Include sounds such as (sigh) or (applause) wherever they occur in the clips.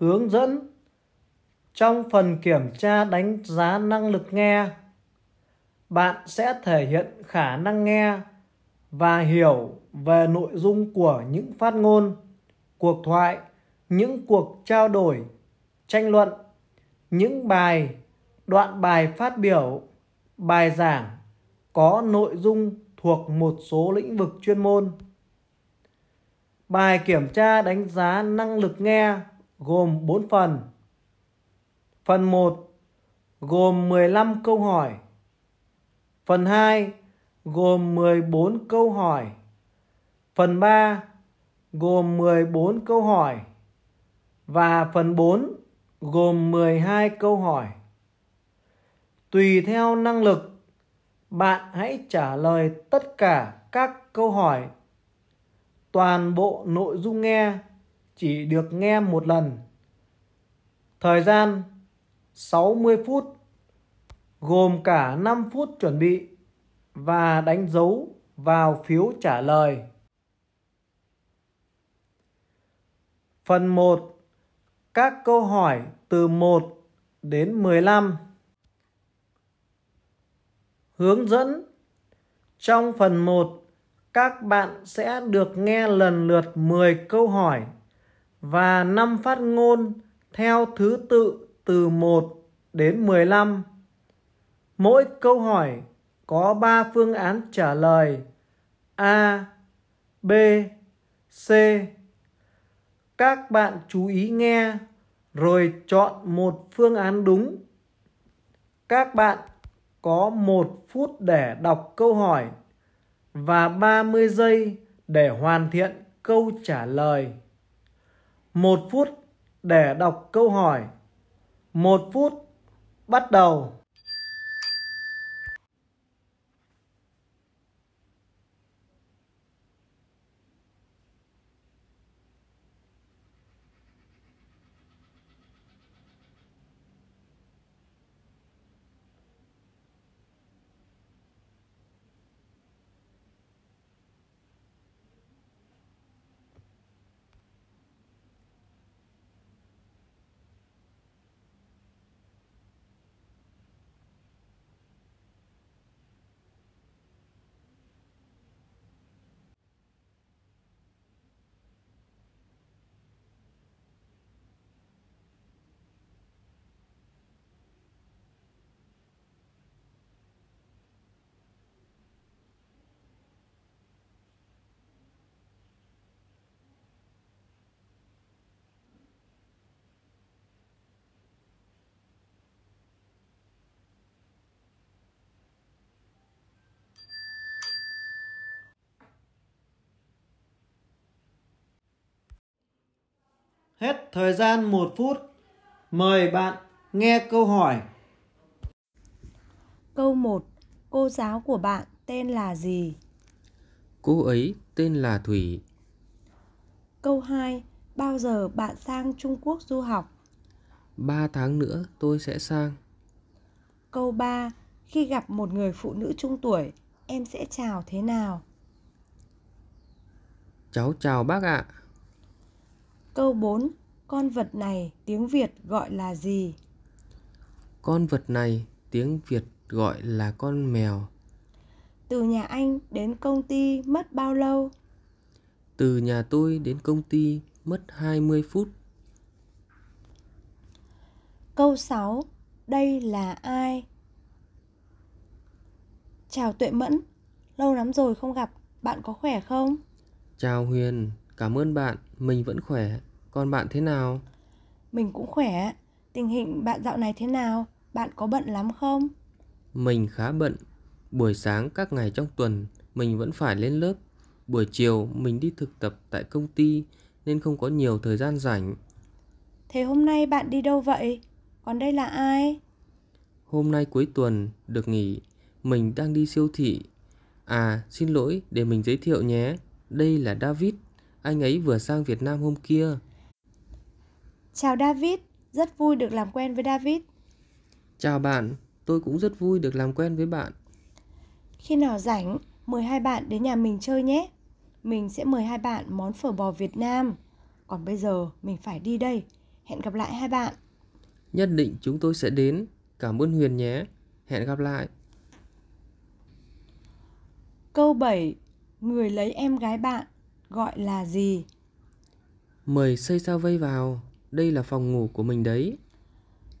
hướng dẫn. Trong phần kiểm tra đánh giá năng lực nghe, bạn sẽ thể hiện khả năng nghe và hiểu về nội dung của những phát ngôn, cuộc thoại, những cuộc trao đổi, tranh luận, những bài, đoạn bài phát biểu, bài giảng có nội dung thuộc một số lĩnh vực chuyên môn. Bài kiểm tra đánh giá năng lực nghe gồm 4 phần phần 1 gồm 15 câu hỏi phần 2 gồm 14 câu hỏi phần 3 gồm 14 câu hỏi và phần 4 gồm 12 câu hỏi. Tùy theo năng lực, bạn hãy trả lời tất cả các câu hỏi. Toàn bộ nội dung nghe chỉ được nghe một lần. Thời gian 60 phút gồm cả 5 phút chuẩn bị và đánh dấu vào phiếu trả lời. Phần 1 các câu hỏi từ 1 đến 15. Hướng dẫn Trong phần 1, các bạn sẽ được nghe lần lượt 10 câu hỏi và năm phát ngôn theo thứ tự từ 1 đến 15. Mỗi câu hỏi có 3 phương án trả lời A, B, C các bạn chú ý nghe rồi chọn một phương án đúng các bạn có 1 phút để đọc câu hỏi và 30 giây để hoàn thiện câu trả lời. Một phút để đọc câu hỏi. Một phút bắt đầu. Hết thời gian 1 phút. Mời bạn nghe câu hỏi. Câu 1. Cô giáo của bạn tên là gì? Cô ấy tên là Thủy. Câu 2. Bao giờ bạn sang Trung Quốc du học? 3 tháng nữa tôi sẽ sang. Câu 3. Khi gặp một người phụ nữ trung tuổi, em sẽ chào thế nào? Cháu chào bác ạ. Câu 4. Con vật này tiếng Việt gọi là gì? Con vật này tiếng Việt gọi là con mèo. Từ nhà anh đến công ty mất bao lâu? Từ nhà tôi đến công ty mất 20 phút. Câu 6. Đây là ai? Chào Tuệ Mẫn, lâu lắm rồi không gặp, bạn có khỏe không? Chào Huyền, cảm ơn bạn, mình vẫn khỏe. Còn bạn thế nào? Mình cũng khỏe. Tình hình bạn dạo này thế nào? Bạn có bận lắm không? Mình khá bận. Buổi sáng các ngày trong tuần mình vẫn phải lên lớp. Buổi chiều mình đi thực tập tại công ty nên không có nhiều thời gian rảnh. Thế hôm nay bạn đi đâu vậy? Còn đây là ai? Hôm nay cuối tuần được nghỉ, mình đang đi siêu thị. À, xin lỗi để mình giới thiệu nhé. Đây là David, anh ấy vừa sang Việt Nam hôm kia. Chào David, rất vui được làm quen với David. Chào bạn, tôi cũng rất vui được làm quen với bạn. Khi nào rảnh, mời hai bạn đến nhà mình chơi nhé. Mình sẽ mời hai bạn món phở bò Việt Nam. Còn bây giờ mình phải đi đây. Hẹn gặp lại hai bạn. Nhất định chúng tôi sẽ đến. Cảm ơn Huyền nhé. Hẹn gặp lại. Câu 7. Người lấy em gái bạn gọi là gì? Mời xây sao vây vào. Đây là phòng ngủ của mình đấy.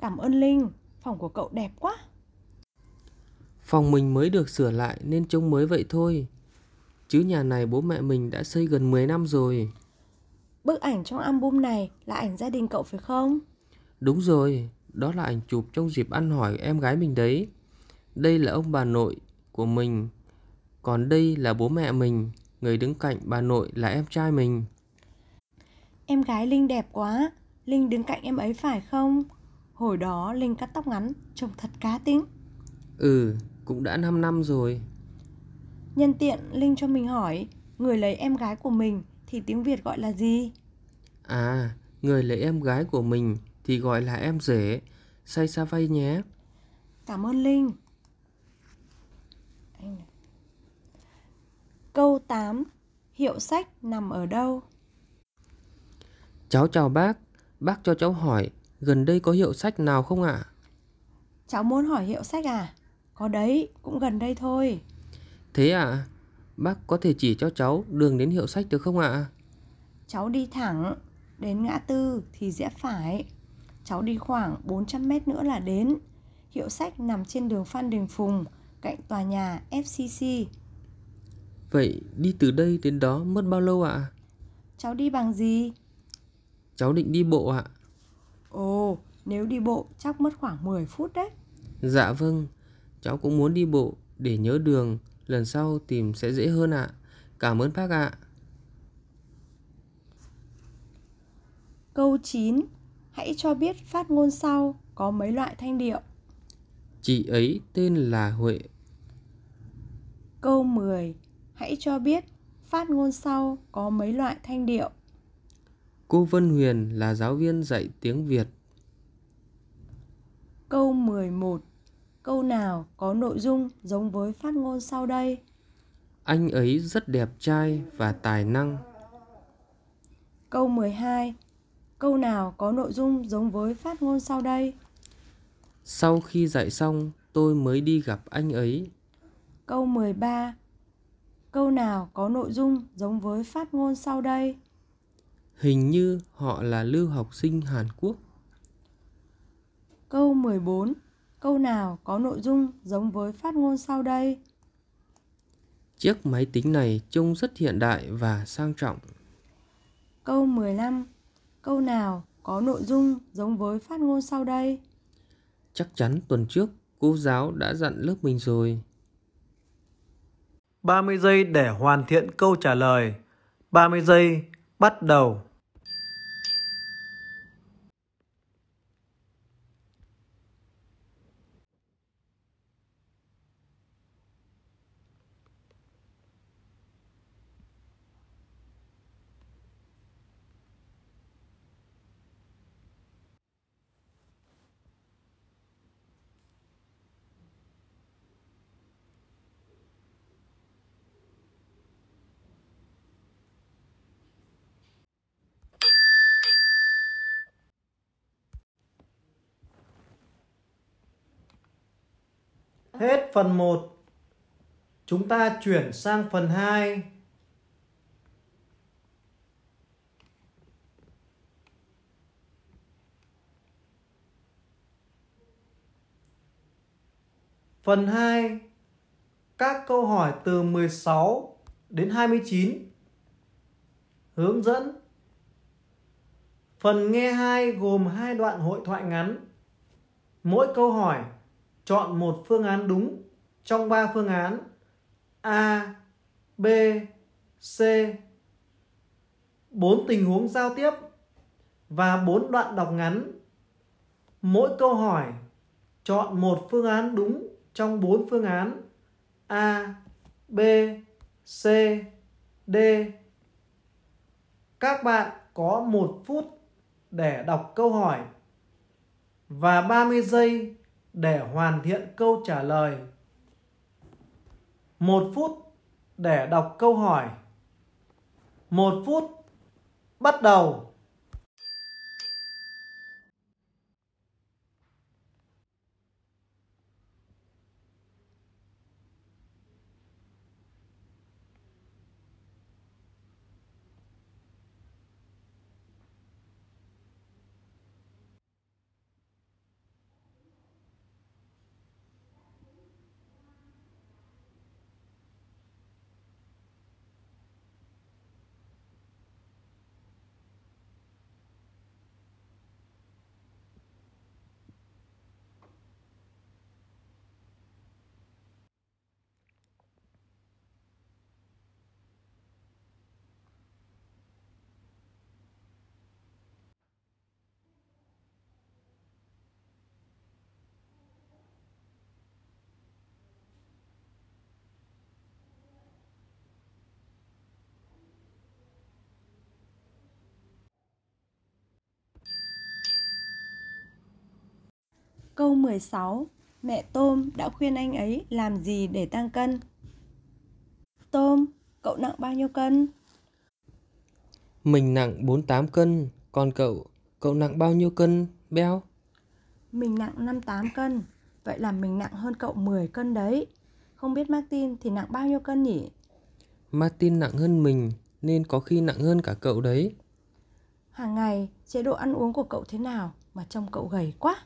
Cảm ơn Linh, phòng của cậu đẹp quá. Phòng mình mới được sửa lại nên trông mới vậy thôi. Chứ nhà này bố mẹ mình đã xây gần 10 năm rồi. Bức ảnh trong album này là ảnh gia đình cậu phải không? Đúng rồi, đó là ảnh chụp trong dịp ăn hỏi em gái mình đấy. Đây là ông bà nội của mình. Còn đây là bố mẹ mình. Người đứng cạnh bà nội là em trai mình. Em gái Linh đẹp quá. Linh đứng cạnh em ấy phải không? Hồi đó Linh cắt tóc ngắn, trông thật cá tính. Ừ, cũng đã 5 năm rồi. Nhân tiện Linh cho mình hỏi, người lấy em gái của mình thì tiếng Việt gọi là gì? À, người lấy em gái của mình thì gọi là em rể. Say xa vay nhé. Cảm ơn Linh. Câu 8. Hiệu sách nằm ở đâu? Cháu chào bác. Bác cho cháu hỏi, gần đây có hiệu sách nào không ạ? Cháu muốn hỏi hiệu sách à? Có đấy, cũng gần đây thôi. Thế à? Bác có thể chỉ cho cháu đường đến hiệu sách được không ạ? Cháu đi thẳng, đến ngã tư thì rẽ phải. Cháu đi khoảng 400 mét nữa là đến. Hiệu sách nằm trên đường Phan Đình Phùng, cạnh tòa nhà FCC. Vậy đi từ đây đến đó mất bao lâu ạ? Cháu đi bằng gì? Cháu định đi bộ ạ. Ồ, nếu đi bộ chắc mất khoảng 10 phút đấy. Dạ vâng, cháu cũng muốn đi bộ để nhớ đường, lần sau tìm sẽ dễ hơn ạ. Cảm ơn bác ạ. Câu 9. Hãy cho biết phát ngôn sau có mấy loại thanh điệu. Chị ấy tên là Huệ. Câu 10. Hãy cho biết phát ngôn sau có mấy loại thanh điệu. Cô Vân Huyền là giáo viên dạy tiếng Việt. Câu 11. Câu nào có nội dung giống với phát ngôn sau đây? Anh ấy rất đẹp trai và tài năng. Câu 12. Câu nào có nội dung giống với phát ngôn sau đây? Sau khi dạy xong, tôi mới đi gặp anh ấy. Câu 13. Câu nào có nội dung giống với phát ngôn sau đây? Hình như họ là lưu học sinh Hàn Quốc. Câu 14. Câu nào có nội dung giống với phát ngôn sau đây? Chiếc máy tính này trông rất hiện đại và sang trọng. Câu 15. Câu nào có nội dung giống với phát ngôn sau đây? Chắc chắn tuần trước cô giáo đã dặn lớp mình rồi. 30 giây để hoàn thiện câu trả lời. 30 giây bắt đầu. Hết phần 1. Chúng ta chuyển sang phần 2. Phần 2. Các câu hỏi từ 16 đến 29. Hướng dẫn. Phần nghe 2 gồm hai đoạn hội thoại ngắn. Mỗi câu hỏi chọn một phương án đúng trong ba phương án A, B, C. Bốn tình huống giao tiếp và bốn đoạn đọc ngắn. Mỗi câu hỏi chọn một phương án đúng trong bốn phương án A, B, C, D. Các bạn có một phút để đọc câu hỏi và 30 giây để hoàn thiện câu trả lời. Một phút để đọc câu hỏi. Một phút bắt đầu. Câu 16 Mẹ Tôm đã khuyên anh ấy làm gì để tăng cân? Tôm, cậu nặng bao nhiêu cân? Mình nặng 48 cân, còn cậu, cậu nặng bao nhiêu cân, Beo? Mình nặng 58 cân, vậy là mình nặng hơn cậu 10 cân đấy. Không biết Martin thì nặng bao nhiêu cân nhỉ? Martin nặng hơn mình, nên có khi nặng hơn cả cậu đấy. Hàng ngày, chế độ ăn uống của cậu thế nào mà trông cậu gầy quá?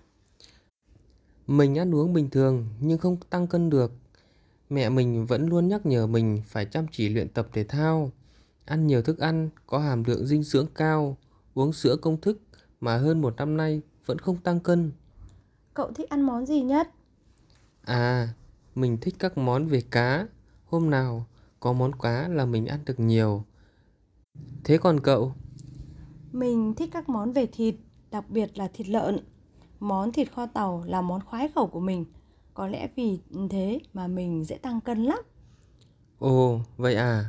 Mình ăn uống bình thường nhưng không tăng cân được. Mẹ mình vẫn luôn nhắc nhở mình phải chăm chỉ luyện tập thể thao, ăn nhiều thức ăn có hàm lượng dinh dưỡng cao, uống sữa công thức mà hơn một năm nay vẫn không tăng cân. Cậu thích ăn món gì nhất? À, mình thích các món về cá. Hôm nào có món cá là mình ăn được nhiều. Thế còn cậu? Mình thích các món về thịt, đặc biệt là thịt lợn. Món thịt kho tàu là món khoái khẩu của mình. Có lẽ vì thế mà mình dễ tăng cân lắm. Ồ, vậy à?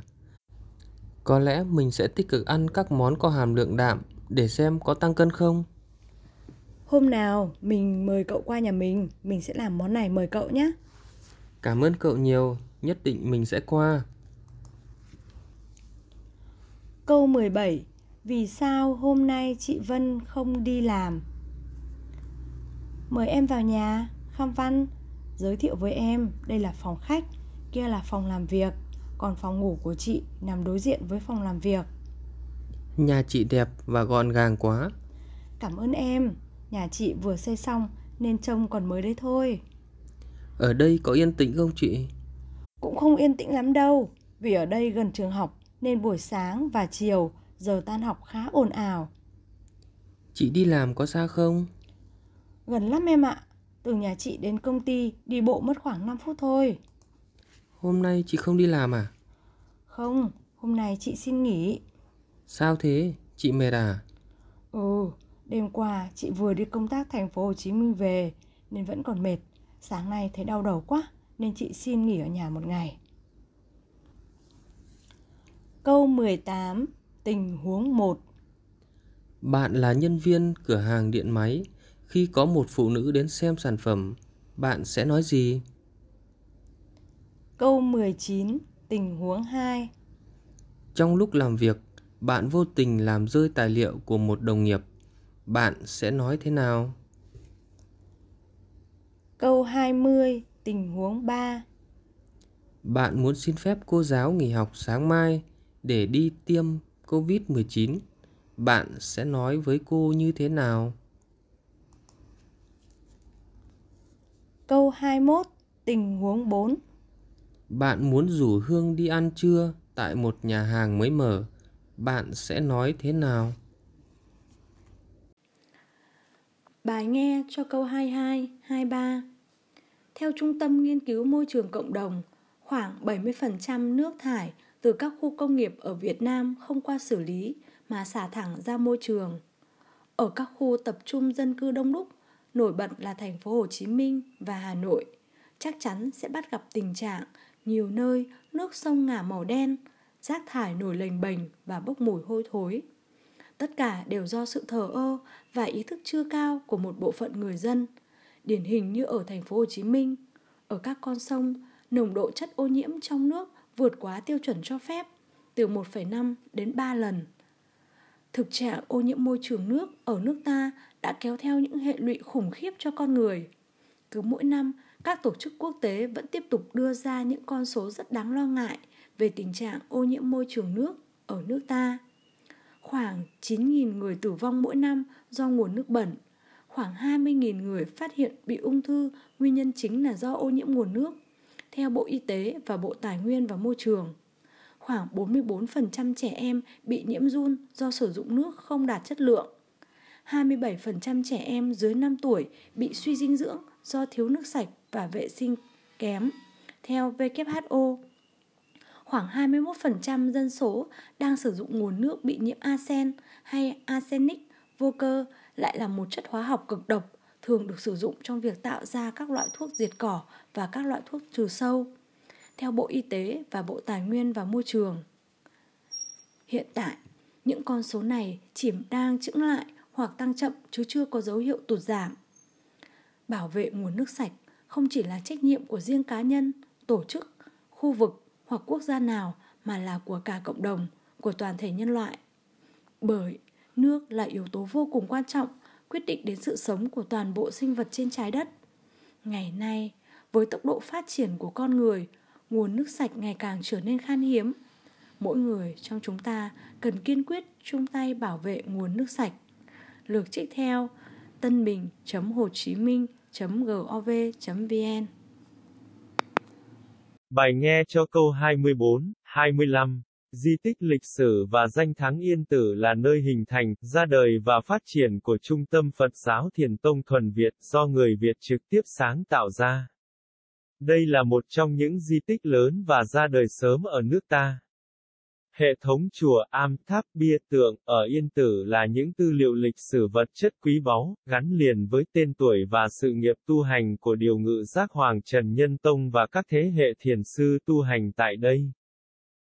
Có lẽ mình sẽ tích cực ăn các món có hàm lượng đạm để xem có tăng cân không. Hôm nào mình mời cậu qua nhà mình, mình sẽ làm món này mời cậu nhé. Cảm ơn cậu nhiều, nhất định mình sẽ qua. Câu 17. Vì sao hôm nay chị Vân không đi làm? Mời em vào nhà, Kham Văn. Giới thiệu với em, đây là phòng khách, kia là phòng làm việc. Còn phòng ngủ của chị nằm đối diện với phòng làm việc. Nhà chị đẹp và gọn gàng quá. Cảm ơn em, nhà chị vừa xây xong nên trông còn mới đấy thôi. Ở đây có yên tĩnh không chị? Cũng không yên tĩnh lắm đâu, vì ở đây gần trường học nên buổi sáng và chiều giờ tan học khá ồn ào. Chị đi làm có xa không? Gần lắm em ạ, từ nhà chị đến công ty đi bộ mất khoảng 5 phút thôi. Hôm nay chị không đi làm à? Không, hôm nay chị xin nghỉ. Sao thế? Chị mệt à? Ừ, đêm qua chị vừa đi công tác thành phố Hồ Chí Minh về nên vẫn còn mệt. Sáng nay thấy đau đầu quá nên chị xin nghỉ ở nhà một ngày. Câu 18 Tình huống 1 Bạn là nhân viên cửa hàng điện máy. Khi có một phụ nữ đến xem sản phẩm, bạn sẽ nói gì? Câu 19 Tình huống 2 Trong lúc làm việc, bạn vô tình làm rơi tài liệu của một đồng nghiệp. Bạn sẽ nói thế nào? Câu 20 Tình huống 3 Bạn muốn xin phép cô giáo nghỉ học sáng mai để đi tiêm COVID-19. Bạn sẽ nói với cô như thế nào? Câu 21 Tình huống 4 Bạn muốn rủ Hương đi ăn trưa tại một nhà hàng mới mở. Bạn sẽ nói thế nào? Bài nghe cho câu 22, 23 Theo Trung tâm Nghiên cứu Môi trường Cộng đồng, khoảng 70% nước thải từ các khu công nghiệp ở Việt Nam không qua xử lý mà xả thẳng ra môi trường. Ở các khu tập trung dân cư đông đúc, nổi bật là thành phố Hồ Chí Minh và Hà Nội, chắc chắn sẽ bắt gặp tình trạng nhiều nơi nước sông ngả màu đen, rác thải nổi lềnh bềnh và bốc mùi hôi thối. Tất cả đều do sự thờ ơ và ý thức chưa cao của một bộ phận người dân, điển hình như ở thành phố Hồ Chí Minh. Ở các con sông, nồng độ chất ô nhiễm trong nước vượt quá tiêu chuẩn cho phép từ 1,5 đến 3 lần. Thực trạng ô nhiễm môi trường nước ở nước ta đã kéo theo những hệ lụy khủng khiếp cho con người. Cứ mỗi năm, các tổ chức quốc tế vẫn tiếp tục đưa ra những con số rất đáng lo ngại về tình trạng ô nhiễm môi trường nước ở nước ta. Khoảng 9.000 người tử vong mỗi năm do nguồn nước bẩn. Khoảng 20.000 người phát hiện bị ung thư, nguyên nhân chính là do ô nhiễm nguồn nước. Theo Bộ Y tế và Bộ Tài nguyên và Môi trường, khoảng 44% trẻ em bị nhiễm run do sử dụng nước không đạt chất lượng. 27% trẻ em dưới 5 tuổi bị suy dinh dưỡng do thiếu nước sạch và vệ sinh kém. Theo WHO, khoảng 21% dân số đang sử dụng nguồn nước bị nhiễm arsen hay arsenic vô cơ lại là một chất hóa học cực độc thường được sử dụng trong việc tạo ra các loại thuốc diệt cỏ và các loại thuốc trừ sâu. Theo Bộ Y tế và Bộ Tài nguyên và Môi trường. Hiện tại, những con số này chỉ đang chững lại hoặc tăng chậm chứ chưa có dấu hiệu tụt giảm. Bảo vệ nguồn nước sạch không chỉ là trách nhiệm của riêng cá nhân, tổ chức, khu vực hoặc quốc gia nào mà là của cả cộng đồng, của toàn thể nhân loại. Bởi nước là yếu tố vô cùng quan trọng quyết định đến sự sống của toàn bộ sinh vật trên trái đất. Ngày nay, với tốc độ phát triển của con người, nguồn nước sạch ngày càng trở nên khan hiếm. Mỗi người trong chúng ta cần kiên quyết chung tay bảo vệ nguồn nước sạch. Lược trích theo tân bình.hồ chí minh.gov.vn Bài nghe cho câu 24, 25 Di tích lịch sử và danh thắng Yên Tử là nơi hình thành, ra đời và phát triển của Trung tâm Phật giáo Thiền Tông Thuần Việt do người Việt trực tiếp sáng tạo ra. Đây là một trong những di tích lớn và ra đời sớm ở nước ta. Hệ thống chùa, am, tháp, bia tượng ở Yên Tử là những tư liệu lịch sử vật chất quý báu, gắn liền với tên tuổi và sự nghiệp tu hành của điều ngự giác Hoàng Trần Nhân Tông và các thế hệ thiền sư tu hành tại đây.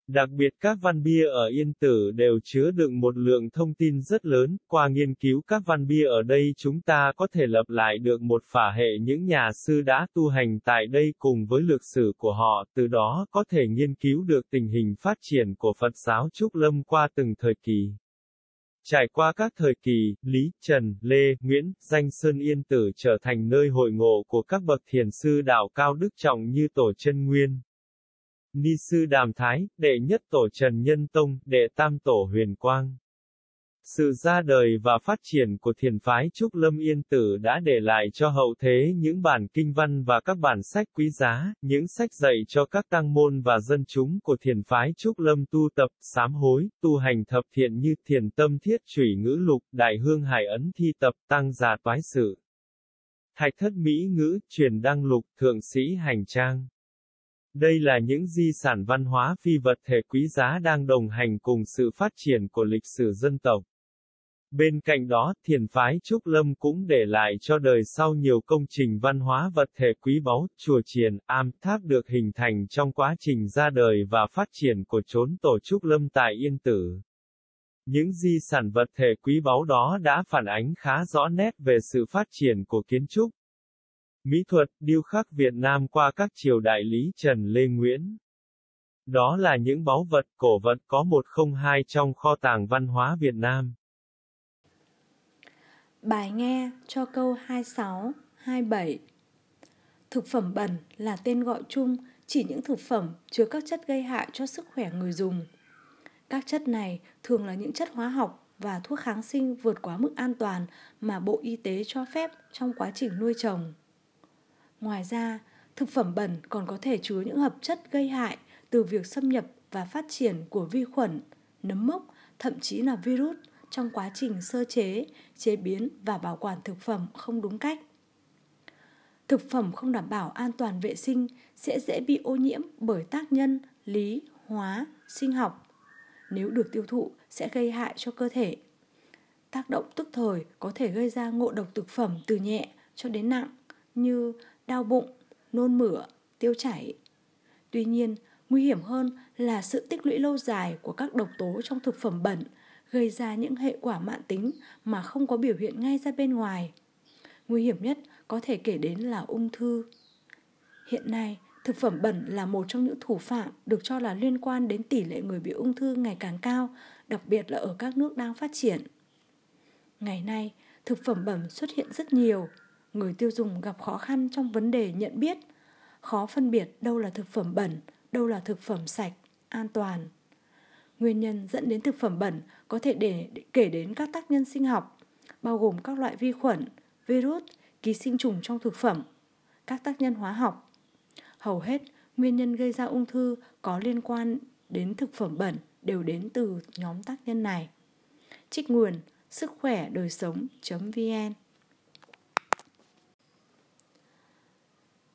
Đặc biệt các văn bia ở Yên Tử đều chứa đựng một lượng thông tin rất lớn, qua nghiên cứu các văn bia ở đây chúng ta có thể lập lại được một phả hệ những nhà sư đã tu hành tại đây cùng với lược sử của họ, từ đó có thể nghiên cứu được tình hình phát triển của Phật giáo Trúc Lâm qua từng thời kỳ. Trải qua các thời kỳ, Lý, Trần, Lê, Nguyễn, Danh Sơn Yên Tử trở thành nơi hội ngộ của các bậc thiền sư đạo cao đức trọng như Tổ chân Nguyên. Ni sư Đàm Thái, đệ nhất tổ Trần Nhân Tông, đệ tam tổ Huyền Quang. Sự ra đời và phát triển của thiền phái Trúc Lâm Yên Tử đã để lại cho hậu thế những bản kinh văn và các bản sách quý giá, những sách dạy cho các tăng môn và dân chúng của thiền phái Trúc Lâm tu tập, sám hối, tu hành thập thiện như thiền tâm thiết Trủy ngữ lục, đại hương hải ấn thi tập, tăng già toái sự. Thạch thất Mỹ ngữ, truyền đăng lục, thượng sĩ hành trang. Đây là những di sản văn hóa phi vật thể quý giá đang đồng hành cùng sự phát triển của lịch sử dân tộc. Bên cạnh đó, thiền phái Trúc Lâm cũng để lại cho đời sau nhiều công trình văn hóa vật thể quý báu, chùa triền, am, tháp được hình thành trong quá trình ra đời và phát triển của chốn tổ Trúc Lâm tại Yên Tử. Những di sản vật thể quý báu đó đã phản ánh khá rõ nét về sự phát triển của kiến trúc, Mỹ thuật, điêu khắc Việt Nam qua các triều đại Lý Trần Lê Nguyễn. Đó là những báu vật cổ vật có 102 trong kho tàng văn hóa Việt Nam. Bài nghe cho câu 26, 27 Thực phẩm bẩn là tên gọi chung chỉ những thực phẩm chứa các chất gây hại cho sức khỏe người dùng. Các chất này thường là những chất hóa học và thuốc kháng sinh vượt quá mức an toàn mà Bộ Y tế cho phép trong quá trình nuôi trồng. Ngoài ra, thực phẩm bẩn còn có thể chứa những hợp chất gây hại từ việc xâm nhập và phát triển của vi khuẩn, nấm mốc, thậm chí là virus trong quá trình sơ chế, chế biến và bảo quản thực phẩm không đúng cách. Thực phẩm không đảm bảo an toàn vệ sinh sẽ dễ bị ô nhiễm bởi tác nhân lý, hóa, sinh học. Nếu được tiêu thụ sẽ gây hại cho cơ thể. Tác động tức thời có thể gây ra ngộ độc thực phẩm từ nhẹ cho đến nặng như đau bụng, nôn mửa, tiêu chảy. Tuy nhiên, nguy hiểm hơn là sự tích lũy lâu dài của các độc tố trong thực phẩm bẩn gây ra những hệ quả mãn tính mà không có biểu hiện ngay ra bên ngoài. Nguy hiểm nhất có thể kể đến là ung thư. Hiện nay, thực phẩm bẩn là một trong những thủ phạm được cho là liên quan đến tỷ lệ người bị ung thư ngày càng cao, đặc biệt là ở các nước đang phát triển. Ngày nay, thực phẩm bẩn xuất hiện rất nhiều, người tiêu dùng gặp khó khăn trong vấn đề nhận biết, khó phân biệt đâu là thực phẩm bẩn, đâu là thực phẩm sạch, an toàn. Nguyên nhân dẫn đến thực phẩm bẩn có thể để, kể đến các tác nhân sinh học, bao gồm các loại vi khuẩn, virus, ký sinh trùng trong thực phẩm, các tác nhân hóa học. Hầu hết nguyên nhân gây ra ung thư có liên quan đến thực phẩm bẩn đều đến từ nhóm tác nhân này. Trích nguồn sức khỏe đời sống.vn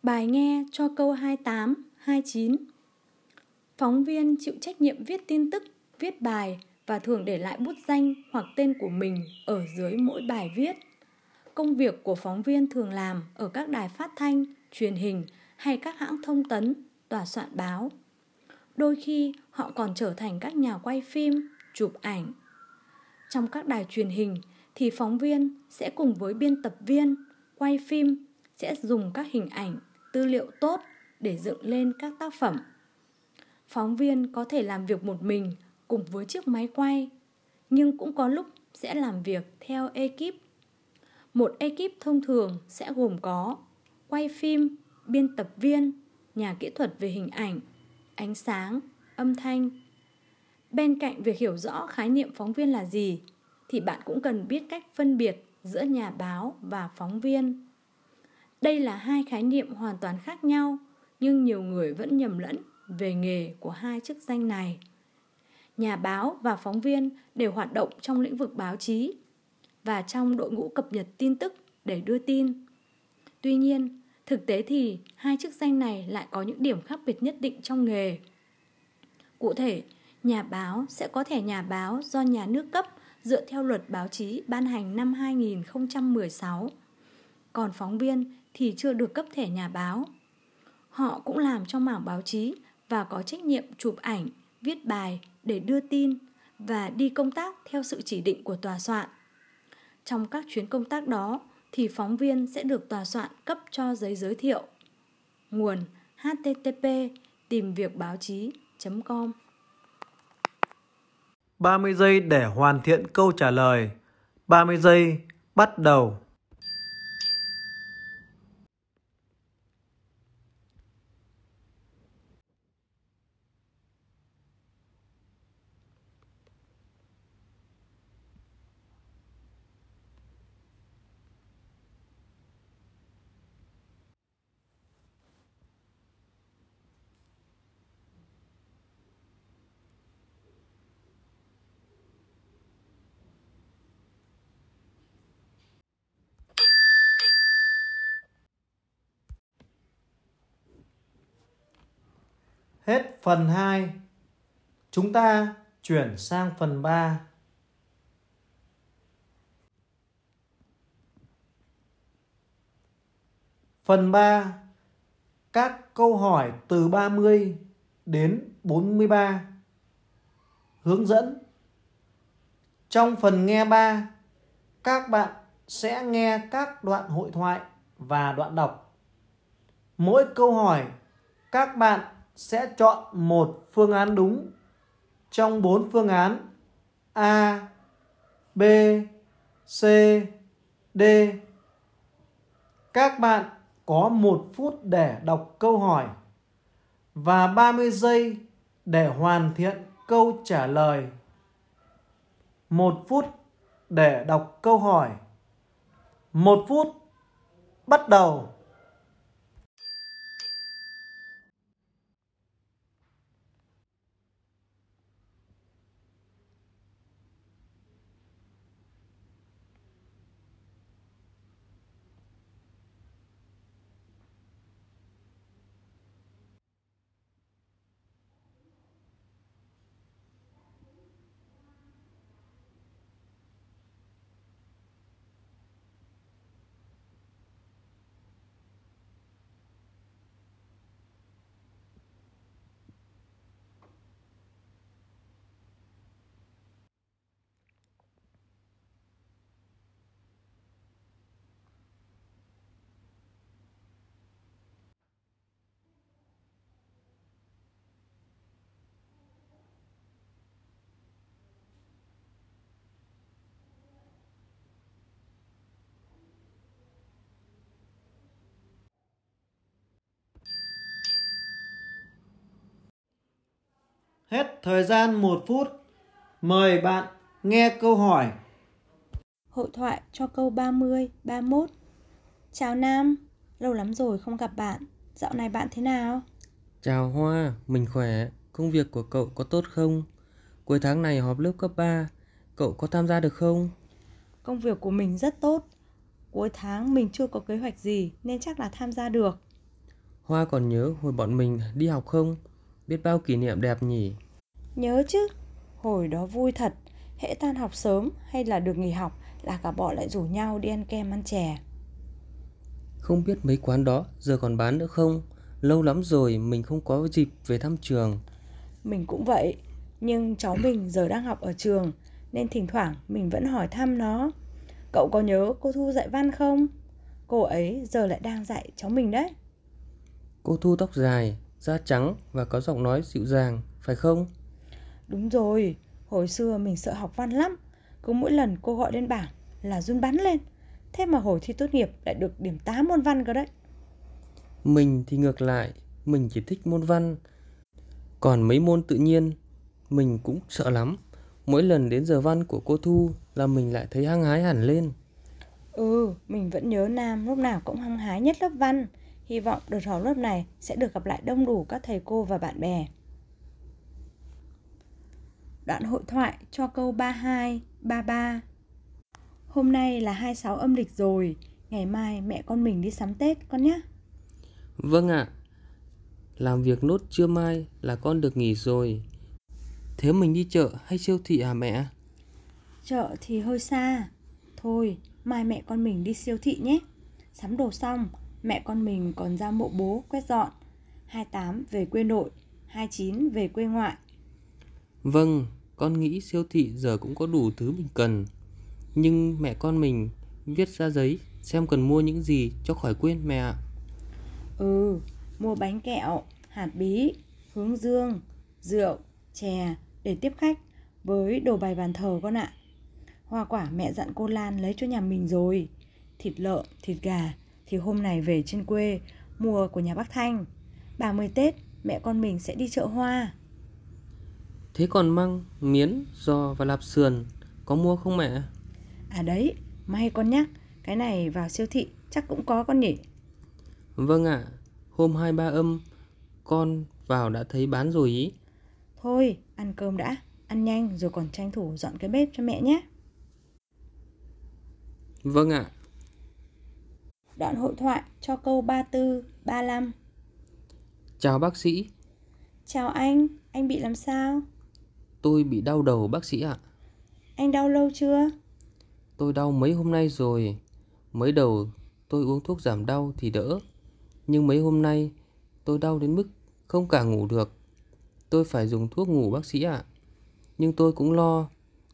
Bài nghe cho câu 28, 29 Phóng viên chịu trách nhiệm viết tin tức, viết bài và thường để lại bút danh hoặc tên của mình ở dưới mỗi bài viết. Công việc của phóng viên thường làm ở các đài phát thanh, truyền hình hay các hãng thông tấn, tòa soạn báo. Đôi khi họ còn trở thành các nhà quay phim, chụp ảnh. Trong các đài truyền hình thì phóng viên sẽ cùng với biên tập viên, quay phim sẽ dùng các hình ảnh, tư liệu tốt để dựng lên các tác phẩm. Phóng viên có thể làm việc một mình cùng với chiếc máy quay, nhưng cũng có lúc sẽ làm việc theo ekip. Một ekip thông thường sẽ gồm có quay phim, biên tập viên, nhà kỹ thuật về hình ảnh, ánh sáng, âm thanh. Bên cạnh việc hiểu rõ khái niệm phóng viên là gì, thì bạn cũng cần biết cách phân biệt giữa nhà báo và phóng viên. Đây là hai khái niệm hoàn toàn khác nhau, nhưng nhiều người vẫn nhầm lẫn về nghề của hai chức danh này. Nhà báo và phóng viên đều hoạt động trong lĩnh vực báo chí và trong đội ngũ cập nhật tin tức để đưa tin. Tuy nhiên, thực tế thì hai chức danh này lại có những điểm khác biệt nhất định trong nghề. Cụ thể, nhà báo sẽ có thẻ nhà báo do nhà nước cấp dựa theo luật báo chí ban hành năm 2016. Còn phóng viên thì chưa được cấp thẻ nhà báo. Họ cũng làm trong mảng báo chí và có trách nhiệm chụp ảnh, viết bài để đưa tin và đi công tác theo sự chỉ định của tòa soạn. Trong các chuyến công tác đó thì phóng viên sẽ được tòa soạn cấp cho giấy giới thiệu. Nguồn http tìm việc báo chí.com 30 giây để hoàn thiện câu trả lời. 30 giây bắt đầu. Hết phần 2. Chúng ta chuyển sang phần 3. Phần 3. Các câu hỏi từ 30 đến 43. Hướng dẫn. Trong phần nghe 3, các bạn sẽ nghe các đoạn hội thoại và đoạn đọc. Mỗi câu hỏi các bạn sẽ chọn một phương án đúng trong bốn phương án A, B, C, D. Các bạn có một phút để đọc câu hỏi và 30 giây để hoàn thiện câu trả lời. Một phút để đọc câu hỏi. Một phút bắt đầu. Hết thời gian 1 phút. Mời bạn nghe câu hỏi. Hội thoại cho câu 30, 31 Chào Nam, lâu lắm rồi không gặp bạn. Dạo này bạn thế nào? Chào Hoa, mình khỏe. Công việc của cậu có tốt không? Cuối tháng này họp lớp cấp 3, cậu có tham gia được không? Công việc của mình rất tốt. Cuối tháng mình chưa có kế hoạch gì nên chắc là tham gia được. Hoa còn nhớ hồi bọn mình đi học không? Biết bao kỷ niệm đẹp nhỉ? Nhớ chứ, hồi đó vui thật. Hễ tan học sớm hay là được nghỉ học là cả bọn lại rủ nhau đi ăn kem ăn chè. Không biết mấy quán đó giờ còn bán nữa không? Lâu lắm rồi mình không có dịp về thăm trường. Mình cũng vậy, nhưng cháu mình giờ đang học ở trường nên thỉnh thoảng mình vẫn hỏi thăm nó. Cậu có nhớ cô Thu dạy văn không? Cô ấy giờ lại đang dạy cháu mình đấy. Cô Thu tóc dài, da trắng và có giọng nói dịu dàng, phải không? Đúng rồi, hồi xưa mình sợ học văn lắm. Cứ mỗi lần cô gọi lên bảng là run bắn lên. Thế mà hồi thi tốt nghiệp lại được điểm 8 môn văn cơ đấy. Mình thì ngược lại, mình chỉ thích môn văn. Còn mấy môn tự nhiên, mình cũng sợ lắm. Mỗi lần đến giờ văn của cô Thu là mình lại thấy hăng hái hẳn lên. Ừ, mình vẫn nhớ Nam lúc nào cũng hăng hái nhất lớp văn. Hy vọng đợt họp lớp này sẽ được gặp lại đông đủ các thầy cô và bạn bè. Đoạn hội thoại cho câu 32, 33 Hôm nay là 26 âm lịch rồi, ngày mai mẹ con mình đi sắm Tết con nhé. Vâng ạ, làm việc nốt trưa mai là con được nghỉ rồi. Thế mình đi chợ hay siêu thị à mẹ? Chợ thì hơi xa. Thôi, mai mẹ con mình đi siêu thị nhé. Sắm đồ xong, mẹ con mình còn ra mộ bố quét dọn. 28 về quê nội, 29 về quê ngoại. Vâng, con nghĩ siêu thị giờ cũng có đủ thứ mình cần. Nhưng mẹ con mình viết ra giấy xem cần mua những gì cho khỏi quên mẹ ạ. Ừ, mua bánh kẹo, hạt bí, hướng dương, rượu, chè để tiếp khách với đồ bày bàn thờ con ạ. Hoa quả mẹ dặn cô Lan lấy cho nhà mình rồi. Thịt lợn, thịt gà thì hôm này về trên quê mua của nhà bác Thanh. 30 Tết mẹ con mình sẽ đi chợ hoa. Thế còn măng, miến, giò và lạp sườn có mua không mẹ? À đấy, may con nhắc, cái này vào siêu thị chắc cũng có con nhỉ. Vâng ạ, hôm 23 âm con vào đã thấy bán rồi ý. Thôi, ăn cơm đã, ăn nhanh rồi còn tranh thủ dọn cái bếp cho mẹ nhé. Vâng ạ. Đoạn hội thoại cho câu 34, 35. Chào bác sĩ, Chào anh, anh bị làm sao? tôi bị đau đầu bác sĩ ạ. Anh đau lâu chưa? Tôi đau mấy hôm nay rồi. Mới đầu tôi uống thuốc giảm đau thì đỡ. Nhưng mấy hôm nay tôi đau đến mức không cả ngủ được. Tôi phải dùng thuốc ngủ bác sĩ ạ. Nhưng tôi cũng lo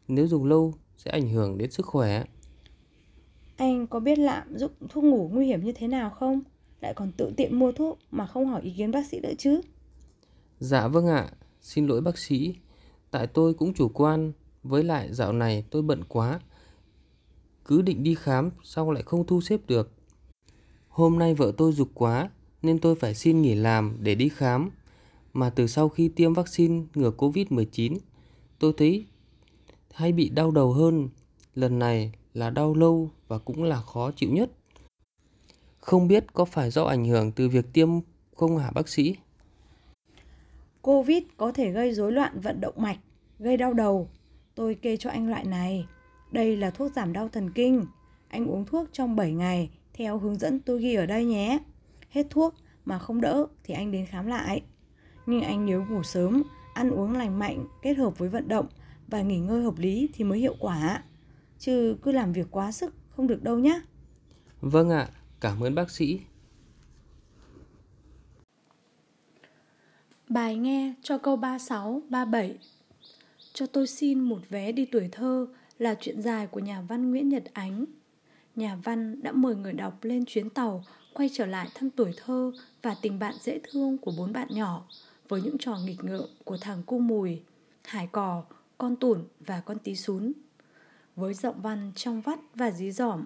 nếu dùng lâu sẽ ảnh hưởng đến sức khỏe. Anh có biết lạm dụng thuốc ngủ nguy hiểm như thế nào không? Lại còn tự tiện mua thuốc mà không hỏi ý kiến bác sĩ nữa chứ? Dạ vâng ạ, xin lỗi bác sĩ. Tại tôi cũng chủ quan, với lại dạo này tôi bận quá. Cứ định đi khám xong lại không thu xếp được. Hôm nay vợ tôi giục quá nên tôi phải xin nghỉ làm để đi khám. Mà từ sau khi tiêm vaccine ngừa Covid-19, tôi thấy hay bị đau đầu hơn. Lần này là đau lâu và cũng là khó chịu nhất. Không biết có phải do ảnh hưởng từ việc tiêm không hả bác sĩ? Covid có thể gây rối loạn vận động mạch, gây đau đầu. Tôi kê cho anh loại này. Đây là thuốc giảm đau thần kinh. Anh uống thuốc trong 7 ngày theo hướng dẫn tôi ghi ở đây nhé. Hết thuốc mà không đỡ thì anh đến khám lại. Nhưng anh nhớ ngủ sớm, ăn uống lành mạnh kết hợp với vận động và nghỉ ngơi hợp lý thì mới hiệu quả. Chứ cứ làm việc quá sức không được đâu nhé. Vâng ạ, cảm ơn bác sĩ. Bài nghe cho câu 36, 37 Cho tôi xin một vé đi tuổi thơ là chuyện dài của nhà văn Nguyễn Nhật Ánh. Nhà văn đã mời người đọc lên chuyến tàu quay trở lại thăm tuổi thơ và tình bạn dễ thương của bốn bạn nhỏ với những trò nghịch ngợm của thằng cu mùi, hải cò, con tủn và con tí sún. Với giọng văn trong vắt và dí dỏm,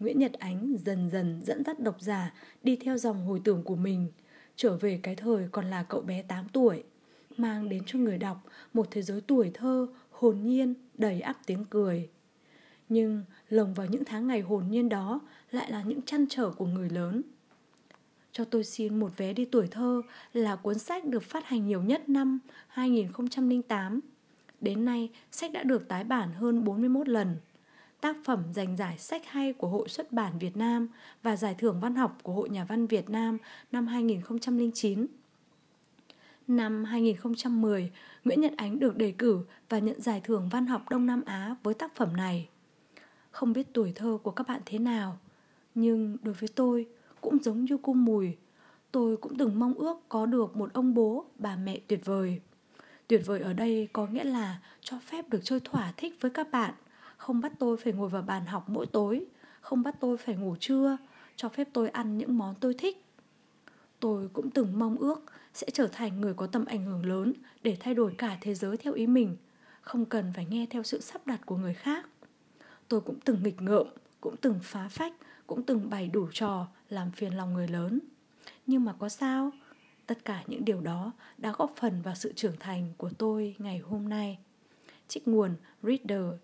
Nguyễn Nhật Ánh dần dần dẫn dắt độc giả đi theo dòng hồi tưởng của mình, trở về cái thời còn là cậu bé 8 tuổi, mang đến cho người đọc một thế giới tuổi thơ hồn nhiên, đầy ắp tiếng cười. Nhưng lồng vào những tháng ngày hồn nhiên đó lại là những chăn trở của người lớn. Cho tôi xin một vé đi tuổi thơ là cuốn sách được phát hành nhiều nhất năm 2008. Đến nay, sách đã được tái bản hơn 41 lần. Tác phẩm giành giải sách hay của Hội xuất bản Việt Nam và giải thưởng văn học của Hội Nhà văn Việt Nam năm 2009. Năm 2010, Nguyễn Nhật Ánh được đề cử và nhận giải thưởng văn học Đông Nam Á với tác phẩm này. Không biết tuổi thơ của các bạn thế nào, nhưng đối với tôi cũng giống như cung mùi. Tôi cũng từng mong ước có được một ông bố, bà mẹ tuyệt vời. Tuyệt vời ở đây có nghĩa là cho phép được chơi thỏa thích với các bạn, không bắt tôi phải ngồi vào bàn học mỗi tối, không bắt tôi phải ngủ trưa, cho phép tôi ăn những món tôi thích. Tôi cũng từng mong ước sẽ trở thành người có tầm ảnh hưởng lớn để thay đổi cả thế giới theo ý mình, không cần phải nghe theo sự sắp đặt của người khác. Tôi cũng từng nghịch ngợm, cũng từng phá phách, cũng từng bày đủ trò làm phiền lòng người lớn. Nhưng mà có sao? Tất cả những điều đó đã góp phần vào sự trưởng thành của tôi ngày hôm nay. Trích nguồn reader.com.vn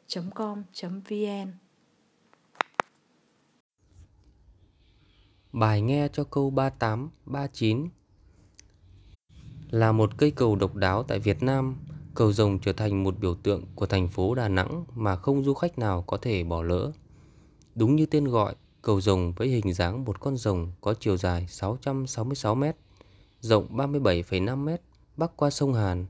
Bài nghe cho câu 38, 39 Là một cây cầu độc đáo tại Việt Nam, cầu rồng trở thành một biểu tượng của thành phố Đà Nẵng mà không du khách nào có thể bỏ lỡ. Đúng như tên gọi, cầu rồng với hình dáng một con rồng có chiều dài 666 mét rộng 37,5m, bắc qua sông Hàn.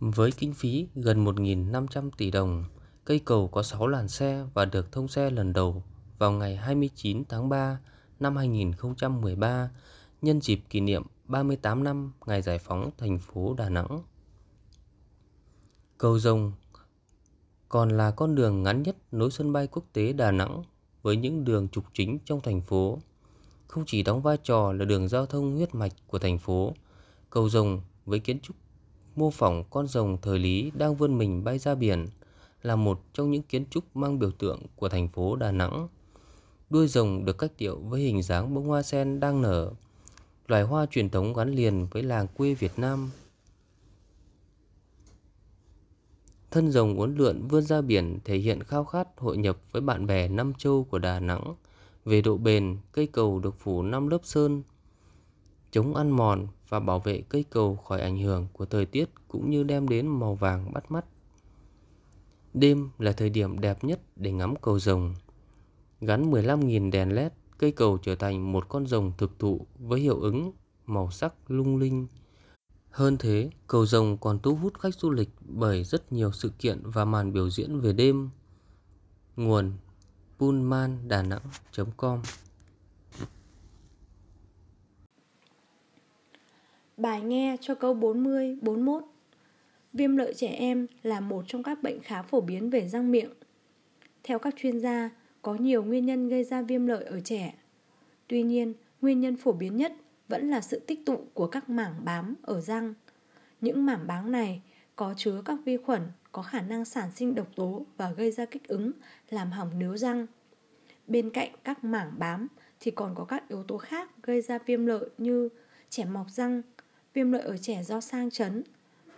Với kinh phí gần 1.500 tỷ đồng, cây cầu có 6 làn xe và được thông xe lần đầu vào ngày 29 tháng 3 năm 2013 nhân dịp kỷ niệm 38 năm ngày giải phóng thành phố Đà Nẵng. Cầu Rồng còn là con đường ngắn nhất nối sân bay quốc tế Đà Nẵng với những đường trục chính trong thành phố. Không chỉ đóng vai trò là đường giao thông huyết mạch của thành phố, cầu rồng với kiến trúc mô phỏng con rồng thời Lý đang vươn mình bay ra biển là một trong những kiến trúc mang biểu tượng của thành phố Đà Nẵng. Đuôi rồng được cách điệu với hình dáng bông hoa sen đang nở, loài hoa truyền thống gắn liền với làng quê Việt Nam. Thân rồng uốn lượn vươn ra biển thể hiện khao khát hội nhập với bạn bè năm châu của Đà Nẵng. Về độ bền, cây cầu được phủ 5 lớp sơn, chống ăn mòn và bảo vệ cây cầu khỏi ảnh hưởng của thời tiết cũng như đem đến màu vàng bắt mắt. Đêm là thời điểm đẹp nhất để ngắm cầu rồng. Gắn 15.000 đèn led, cây cầu trở thành một con rồng thực thụ với hiệu ứng màu sắc lung linh. Hơn thế, cầu rồng còn thu hút khách du lịch bởi rất nhiều sự kiện và màn biểu diễn về đêm. Nguồn pullmandanang.com Bài nghe cho câu 40, 41 Viêm lợi trẻ em là một trong các bệnh khá phổ biến về răng miệng. Theo các chuyên gia, có nhiều nguyên nhân gây ra viêm lợi ở trẻ. Tuy nhiên, nguyên nhân phổ biến nhất vẫn là sự tích tụ của các mảng bám ở răng. Những mảng bám này có chứa các vi khuẩn có khả năng sản sinh độc tố và gây ra kích ứng, làm hỏng nướu răng. Bên cạnh các mảng bám thì còn có các yếu tố khác gây ra viêm lợi như trẻ mọc răng, viêm lợi ở trẻ do sang chấn,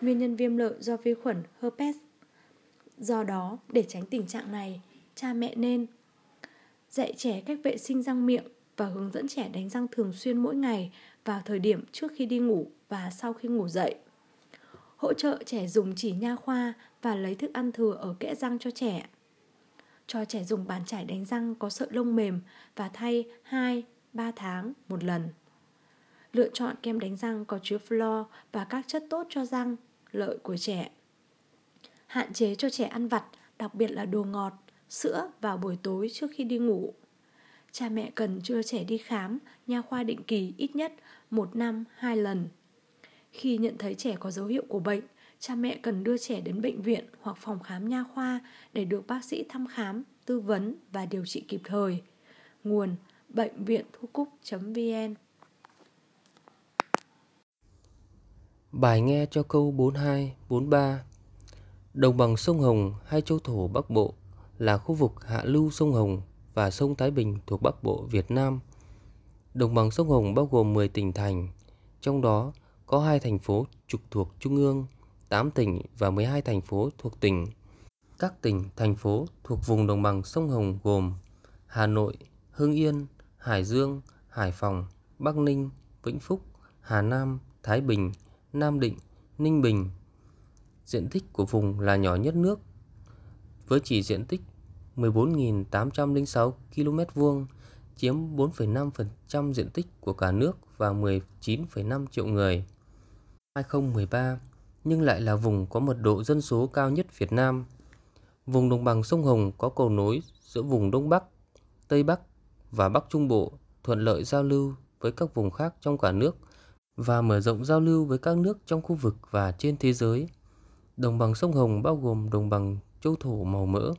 nguyên nhân viêm lợi do vi khuẩn herpes. Do đó, để tránh tình trạng này, cha mẹ nên dạy trẻ cách vệ sinh răng miệng và hướng dẫn trẻ đánh răng thường xuyên mỗi ngày vào thời điểm trước khi đi ngủ và sau khi ngủ dậy. Hỗ trợ trẻ dùng chỉ nha khoa và lấy thức ăn thừa ở kẽ răng cho trẻ. Cho trẻ dùng bàn chải đánh răng có sợi lông mềm và thay 2-3 tháng một lần. Lựa chọn kem đánh răng có chứa flo và các chất tốt cho răng, lợi của trẻ. Hạn chế cho trẻ ăn vặt, đặc biệt là đồ ngọt, sữa vào buổi tối trước khi đi ngủ. Cha mẹ cần đưa trẻ đi khám, nha khoa định kỳ ít nhất một năm hai lần. Khi nhận thấy trẻ có dấu hiệu của bệnh, cha mẹ cần đưa trẻ đến bệnh viện hoặc phòng khám nha khoa để được bác sĩ thăm khám, tư vấn và điều trị kịp thời. Nguồn bệnh viện thu cúc.vn Bài nghe cho câu 42, 43 Đồng bằng sông Hồng hay châu thổ Bắc Bộ là khu vực hạ lưu sông Hồng và sông Thái Bình thuộc Bắc Bộ Việt Nam. Đồng bằng sông Hồng bao gồm 10 tỉnh thành, trong đó có hai thành phố trực thuộc Trung ương, 8 tỉnh và 12 thành phố thuộc tỉnh. Các tỉnh, thành phố thuộc vùng đồng bằng sông Hồng gồm Hà Nội, Hưng Yên, Hải Dương, Hải Phòng, Bắc Ninh, Vĩnh Phúc, Hà Nam, Thái Bình, Nam Định, Ninh Bình. Diện tích của vùng là nhỏ nhất nước với chỉ diện tích 14.806 km vuông, chiếm 4,5% diện tích của cả nước và 19,5 triệu người. 2013 nhưng lại là vùng có mật độ dân số cao nhất Việt Nam. Vùng đồng bằng sông Hồng có cầu nối giữa vùng Đông Bắc, Tây Bắc và Bắc Trung Bộ, thuận lợi giao lưu với các vùng khác trong cả nước và mở rộng giao lưu với các nước trong khu vực và trên thế giới. Đồng bằng sông Hồng bao gồm đồng bằng châu thổ màu mỡ,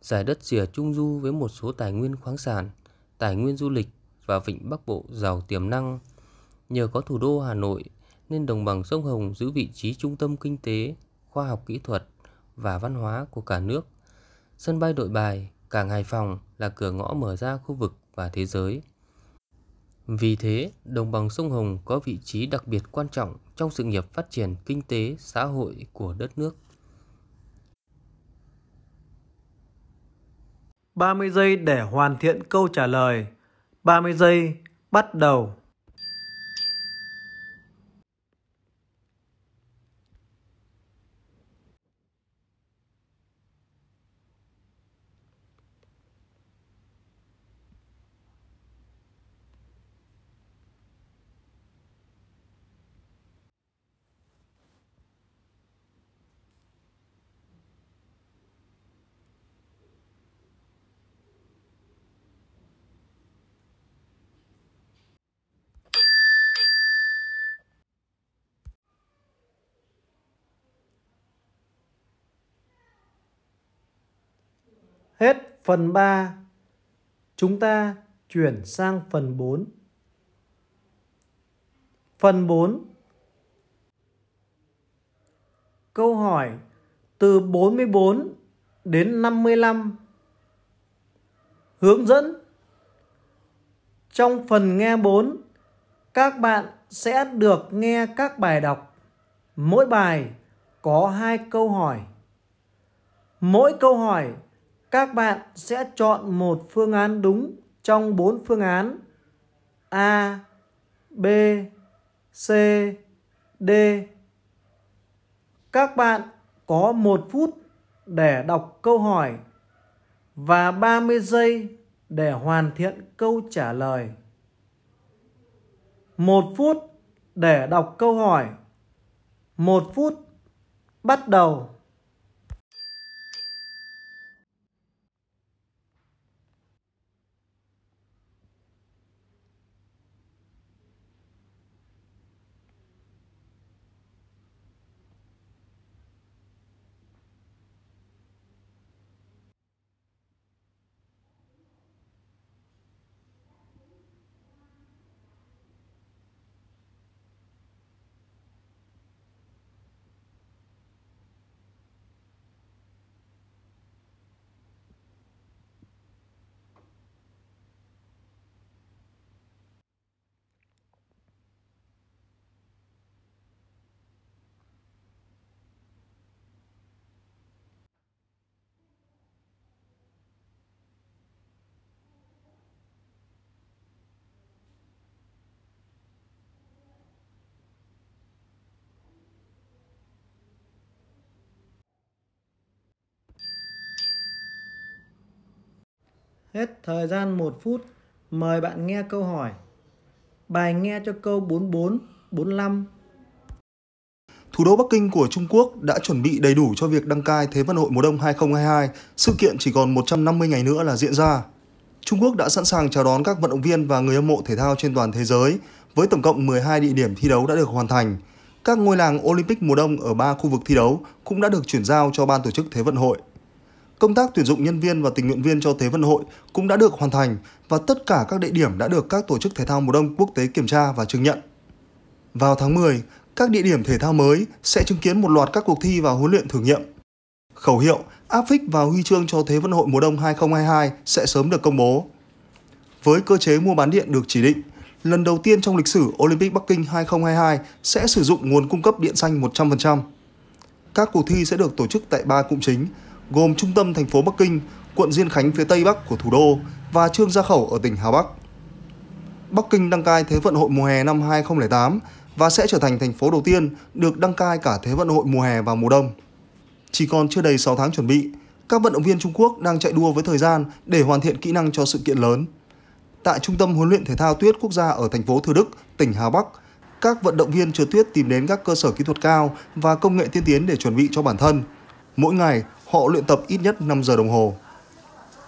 giải đất rìa trung du với một số tài nguyên khoáng sản, tài nguyên du lịch và Vịnh Bắc Bộ giàu tiềm năng. Nhờ có thủ đô Hà Nội nên đồng bằng sông Hồng giữ vị trí trung tâm kinh tế, khoa học kỹ thuật và văn hóa của cả nước. Sân bay Nội Bài, cảng Hải Phòng là cửa ngõ mở ra khu vực và thế giới. Vì thế, đồng bằng sông Hồng có vị trí đặc biệt quan trọng trong sự nghiệp phát triển kinh tế, xã hội của đất nước. 30 giây để hoàn thiện câu trả lời. 30 giây, bắt đầu. Hết phần 3. Chúng ta chuyển sang phần 4. Phần 4. Câu hỏi từ 44 đến 55. Hướng dẫn. Trong phần nghe 4, các bạn sẽ được nghe các bài đọc. Mỗi bài có hai câu hỏi. Mỗi câu hỏi các bạn sẽ chọn một phương án đúng trong bốn phương án A, B, C, D. Các bạn có một phút để đọc câu hỏi và 30 giây để hoàn thiện câu trả lời. Một phút để đọc câu hỏi. Một phút bắt đầu. Hết thời gian 1 phút, mời bạn nghe câu hỏi. Bài nghe cho câu 44, 45. Thủ đô Bắc Kinh của Trung Quốc đã chuẩn bị đầy đủ cho việc đăng cai Thế vận hội mùa đông 2022. Sự kiện chỉ còn 150 ngày nữa là diễn ra. Trung Quốc đã sẵn sàng chào đón các vận động viên và người hâm mộ thể thao trên toàn thế giới, với tổng cộng 12 địa điểm thi đấu đã được hoàn thành. Các ngôi làng Olympic mùa đông ở ba khu vực thi đấu cũng đã được chuyển giao cho ban tổ chức Thế vận hội. Công tác tuyển dụng nhân viên và tình nguyện viên cho Thế vận hội cũng đã được hoàn thành và tất cả các địa điểm đã được các tổ chức thể thao mùa đông quốc tế kiểm tra và chứng nhận. Vào tháng 10, các địa điểm thể thao mới sẽ chứng kiến một loạt các cuộc thi và huấn luyện thử nghiệm. Khẩu hiệu, áp phích và huy chương cho Thế vận hội mùa đông 2022 sẽ sớm được công bố. Với cơ chế mua bán điện được chỉ định, lần đầu tiên trong lịch sử Olympic Bắc Kinh 2022 sẽ sử dụng nguồn cung cấp điện xanh 100%. Các cuộc thi sẽ được tổ chức tại ba cụm chính, gồm trung tâm thành phố Bắc Kinh, quận Diên Khánh phía tây bắc của thủ đô và Trương Gia Khẩu ở tỉnh Hà Bắc. Bắc Kinh đăng cai Thế vận hội mùa hè năm 2008 và sẽ trở thành thành phố đầu tiên được đăng cai cả Thế vận hội mùa hè và mùa đông. Chỉ còn chưa đầy 6 tháng chuẩn bị, các vận động viên Trung Quốc đang chạy đua với thời gian để hoàn thiện kỹ năng cho sự kiện lớn. Tại Trung tâm huấn luyện thể thao tuyết quốc gia ở thành phố Thừa Đức, tỉnh Hà Bắc, các vận động viên trượt tuyết tìm đến các cơ sở kỹ thuật cao và công nghệ tiên tiến để chuẩn bị cho bản thân. Mỗi ngày, họ luyện tập ít nhất 5 giờ đồng hồ.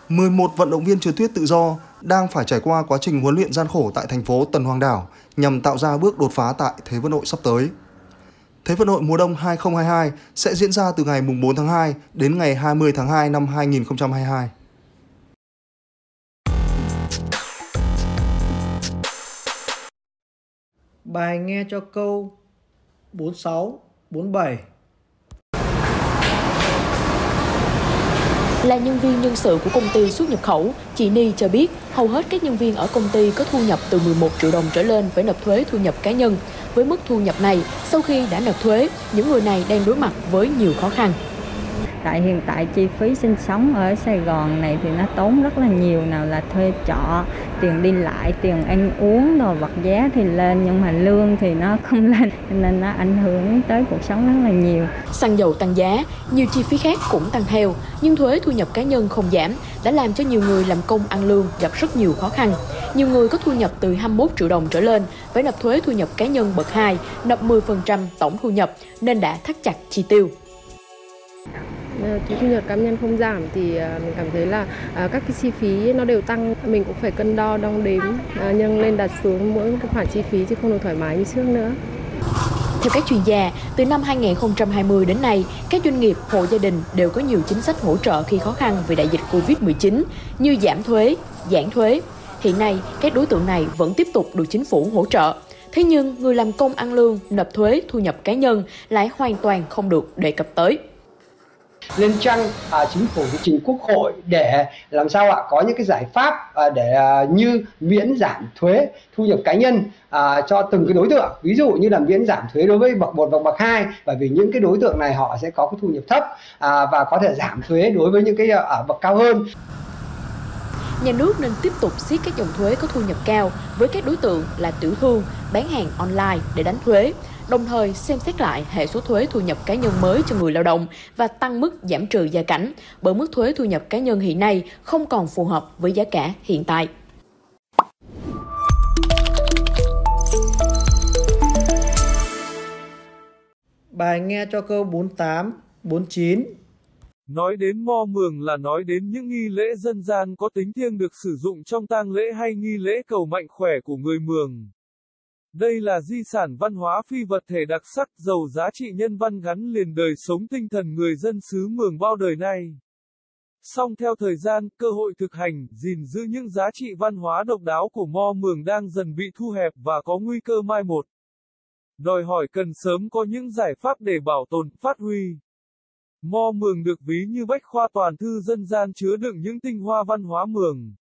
11 vận động viên trượt tuyết tự do đang phải trải qua quá trình huấn luyện gian khổ tại thành phố Tần Hoàng Đảo nhằm tạo ra bước đột phá tại Thế vận hội sắp tới. Thế vận hội mùa đông 2022 sẽ diễn ra từ ngày 4 tháng 2 đến ngày 20 tháng 2 năm 2022. Bài nghe cho câu 46, 47 Là nhân viên nhân sự của công ty xuất nhập khẩu, chị Ni cho biết hầu hết các nhân viên ở công ty có thu nhập từ 11 triệu đồng trở lên phải nộp thuế thu nhập cá nhân. Với mức thu nhập này, sau khi đã nộp thuế, những người này đang đối mặt với nhiều khó khăn tại hiện tại chi phí sinh sống ở Sài Gòn này thì nó tốn rất là nhiều nào là thuê trọ tiền đi lại tiền ăn uống đồ vật giá thì lên nhưng mà lương thì nó (laughs) không lên nên nó ảnh hưởng tới cuộc sống rất là nhiều xăng dầu tăng giá nhiều chi phí khác cũng tăng theo nhưng thuế thu nhập cá nhân không giảm đã làm cho nhiều người làm công ăn lương gặp rất nhiều khó khăn nhiều người có thu nhập từ 21 triệu đồng trở lên phải nộp thuế thu nhập cá nhân bậc 2, nộp 10% tổng thu nhập nên đã thắt chặt chi tiêu. Ờ, thuế thu nhập cá nhân không giảm thì ờ, mình cảm thấy là ờ, các cái chi phí nó đều tăng mình cũng phải cân đo đong đếm nhân lên đặt xuống mỗi cái khoản chi phí chứ không được thoải mái như trước nữa theo các chuyên gia, từ năm 2020 đến nay, các doanh nghiệp, hộ gia đình đều có nhiều chính sách hỗ trợ khi khó khăn vì đại dịch Covid-19 như giảm thuế, giãn thuế. Hiện nay, các đối tượng này vẫn tiếp tục được chính phủ hỗ trợ. Thế nhưng, người làm công ăn lương, nộp thuế, thu nhập cá nhân lại hoàn toàn không được đề cập tới lên chăng à, chính phủ trình quốc hội để làm sao ạ có những cái giải pháp à, để à, như miễn giảm thuế thu nhập cá nhân à, cho từng cái đối tượng. Ví dụ như là miễn giảm thuế đối với bậc một và bậc hai bởi vì những cái đối tượng này họ sẽ có cái thu nhập thấp à, và có thể giảm thuế đối với những cái à, ở bậc cao hơn. Nhà nước nên tiếp tục siết các dòng thuế có thu nhập cao với các đối tượng là tiểu thương, bán hàng online để đánh thuế đồng thời xem xét lại hệ số thuế thu nhập cá nhân mới cho người lao động và tăng mức giảm trừ gia cảnh, bởi mức thuế thu nhập cá nhân hiện nay không còn phù hợp với giá cả hiện tại. Bài nghe cho câu 48, 49. Nói đến mo mường là nói đến những nghi lễ dân gian có tính thiêng được sử dụng trong tang lễ hay nghi lễ cầu mạnh khỏe của người mường. Đây là di sản văn hóa phi vật thể đặc sắc giàu giá trị nhân văn gắn liền đời sống tinh thần người dân xứ Mường bao đời nay. Song theo thời gian, cơ hội thực hành, gìn giữ những giá trị văn hóa độc đáo của Mo Mường đang dần bị thu hẹp và có nguy cơ mai một. Đòi hỏi cần sớm có những giải pháp để bảo tồn, phát huy. Mo Mường được ví như bách khoa toàn thư dân gian chứa đựng những tinh hoa văn hóa Mường.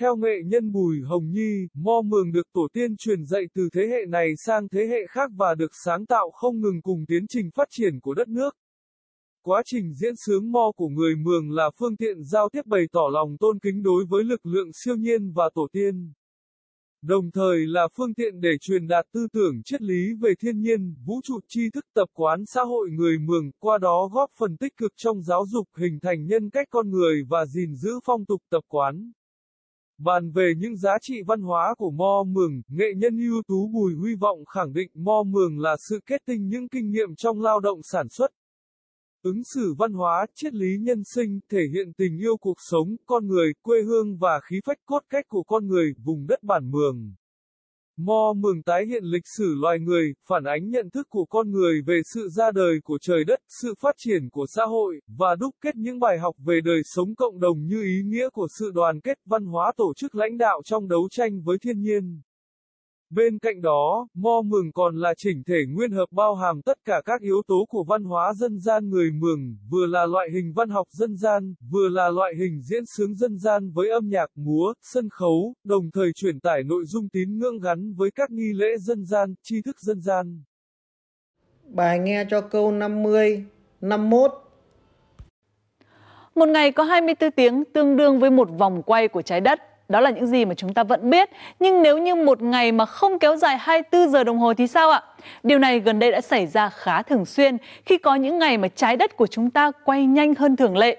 Theo nghệ nhân Bùi Hồng Nhi, mo mường được tổ tiên truyền dạy từ thế hệ này sang thế hệ khác và được sáng tạo không ngừng cùng tiến trình phát triển của đất nước. Quá trình diễn sướng mo của người mường là phương tiện giao tiếp bày tỏ lòng tôn kính đối với lực lượng siêu nhiên và tổ tiên. Đồng thời là phương tiện để truyền đạt tư tưởng triết lý về thiên nhiên, vũ trụ tri thức tập quán xã hội người mường, qua đó góp phần tích cực trong giáo dục hình thành nhân cách con người và gìn giữ phong tục tập quán. Bàn về những giá trị văn hóa của Mo Mường, nghệ nhân ưu tú Bùi Huy Vọng khẳng định Mo Mường là sự kết tinh những kinh nghiệm trong lao động sản xuất. Ứng xử văn hóa, triết lý nhân sinh, thể hiện tình yêu cuộc sống, con người, quê hương và khí phách cốt cách của con người, vùng đất bản mường. Mo mường tái hiện lịch sử loài người, phản ánh nhận thức của con người về sự ra đời của trời đất, sự phát triển của xã hội, và đúc kết những bài học về đời sống cộng đồng như ý nghĩa của sự đoàn kết văn hóa tổ chức lãnh đạo trong đấu tranh với thiên nhiên. Bên cạnh đó, mo mường còn là chỉnh thể nguyên hợp bao hàm tất cả các yếu tố của văn hóa dân gian người mường, vừa là loại hình văn học dân gian, vừa là loại hình diễn sướng dân gian với âm nhạc, múa, sân khấu, đồng thời truyền tải nội dung tín ngưỡng gắn với các nghi lễ dân gian, tri thức dân gian. Bài nghe cho câu 50, 51. Một ngày có 24 tiếng tương đương với một vòng quay của trái đất. Đó là những gì mà chúng ta vẫn biết. Nhưng nếu như một ngày mà không kéo dài 24 giờ đồng hồ thì sao ạ? Điều này gần đây đã xảy ra khá thường xuyên khi có những ngày mà trái đất của chúng ta quay nhanh hơn thường lệ.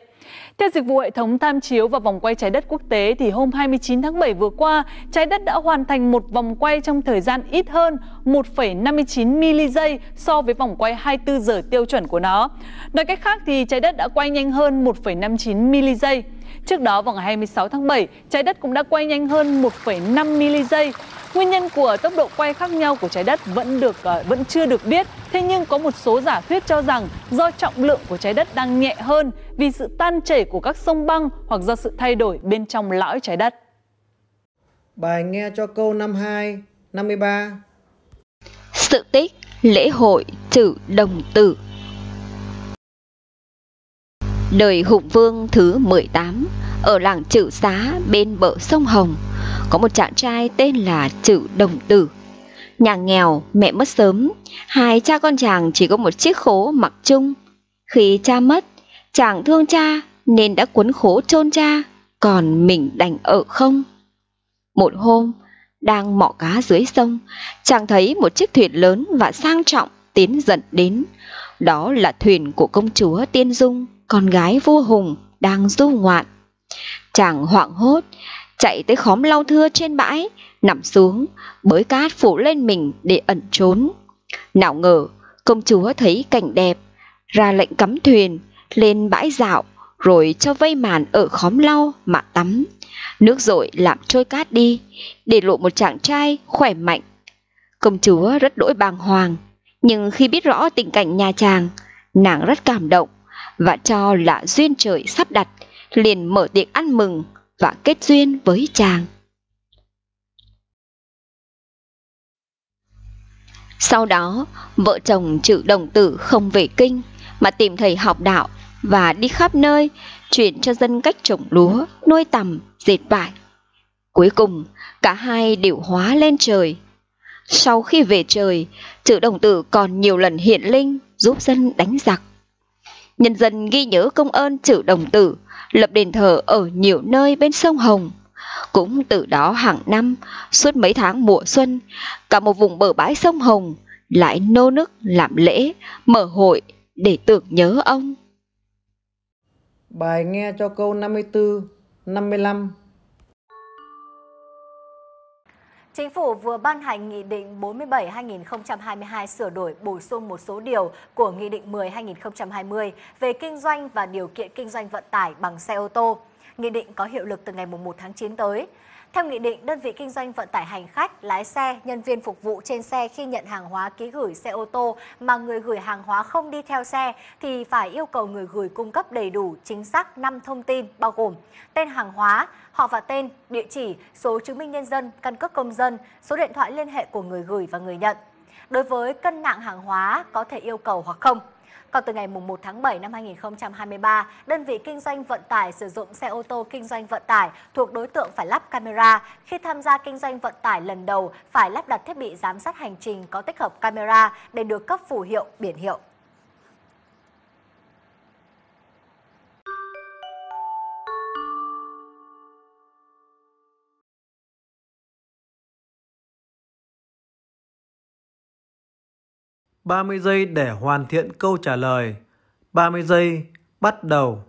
Theo dịch vụ hệ thống tham chiếu và vòng quay trái đất quốc tế thì hôm 29 tháng 7 vừa qua, trái đất đã hoàn thành một vòng quay trong thời gian ít hơn 1,59 mili giây so với vòng quay 24 giờ tiêu chuẩn của nó. Nói cách khác thì trái đất đã quay nhanh hơn 1,59 mili giây. Trước đó vào ngày 26 tháng 7, trái đất cũng đã quay nhanh hơn 1,5 mili giây. Nguyên nhân của tốc độ quay khác nhau của trái đất vẫn được uh, vẫn chưa được biết. Thế nhưng có một số giả thuyết cho rằng do trọng lượng của trái đất đang nhẹ hơn vì sự tan chảy của các sông băng hoặc do sự thay đổi bên trong lõi trái đất. Bài nghe cho câu 52, 53. Sự tích lễ hội trừ đồng tử Đời hùng vương thứ 18 Ở làng chữ xá bên bờ sông Hồng Có một chàng trai tên là chữ đồng tử. Nhà nghèo, mẹ mất sớm Hai cha con chàng chỉ có một chiếc khố mặc chung. Khi cha mất, chàng thương cha Nên đã cuốn khố chôn cha Còn mình đành ở không. Một hôm, đang mọ cá dưới sông, chàng thấy một chiếc thuyền lớn và sang trọng tiến dần đến. Đó là thuyền của công chúa Tiên Dung, con gái vua Hùng đang du ngoạn. Chàng hoảng hốt, chạy tới khóm lau thưa trên bãi, nằm xuống, bới cát phủ lên mình để ẩn trốn. Nào ngờ, công chúa thấy cảnh đẹp, ra lệnh cắm thuyền, lên bãi dạo, rồi cho vây màn ở khóm lau mà tắm. Nước rội làm trôi cát đi, để lộ một chàng trai khỏe mạnh. Công chúa rất đỗi bàng hoàng, nhưng khi biết rõ tình cảnh nhà chàng, nàng rất cảm động và cho là duyên trời sắp đặt, liền mở tiệc ăn mừng và kết duyên với chàng. Sau đó, vợ chồng chữ đồng tử không về kinh mà tìm thầy học đạo và đi khắp nơi chuyển cho dân cách trồng lúa, nuôi tầm, dệt vải. Cuối cùng, cả hai đều hóa lên trời. Sau khi về trời, chữ đồng tử còn nhiều lần hiện linh giúp dân đánh giặc. Nhân dân ghi nhớ công ơn chữ đồng tử, lập đền thờ ở nhiều nơi bên sông Hồng. Cũng từ đó hàng năm, suốt mấy tháng mùa xuân, cả một vùng bờ bãi sông Hồng lại nô nức làm lễ, mở hội để tưởng nhớ ông. Bài nghe cho câu 54, 55. Chính phủ vừa ban hành Nghị định 47-2022 sửa đổi bổ sung một số điều của Nghị định 10-2020 về kinh doanh và điều kiện kinh doanh vận tải bằng xe ô tô. Nghị định có hiệu lực từ ngày 1 tháng 9 tới. Theo nghị định, đơn vị kinh doanh vận tải hành khách, lái xe, nhân viên phục vụ trên xe khi nhận hàng hóa ký gửi xe ô tô mà người gửi hàng hóa không đi theo xe thì phải yêu cầu người gửi cung cấp đầy đủ chính xác 5 thông tin bao gồm tên hàng hóa, họ và tên, địa chỉ, số chứng minh nhân dân, căn cước công dân, số điện thoại liên hệ của người gửi và người nhận. Đối với cân nặng hàng hóa có thể yêu cầu hoặc không. Còn từ ngày 1 tháng 7 năm 2023, đơn vị kinh doanh vận tải sử dụng xe ô tô kinh doanh vận tải thuộc đối tượng phải lắp camera. Khi tham gia kinh doanh vận tải lần đầu, phải lắp đặt thiết bị giám sát hành trình có tích hợp camera để được cấp phù hiệu, biển hiệu. Ba mươi giây để hoàn thiện câu trả lời. 30 giây bắt đầu.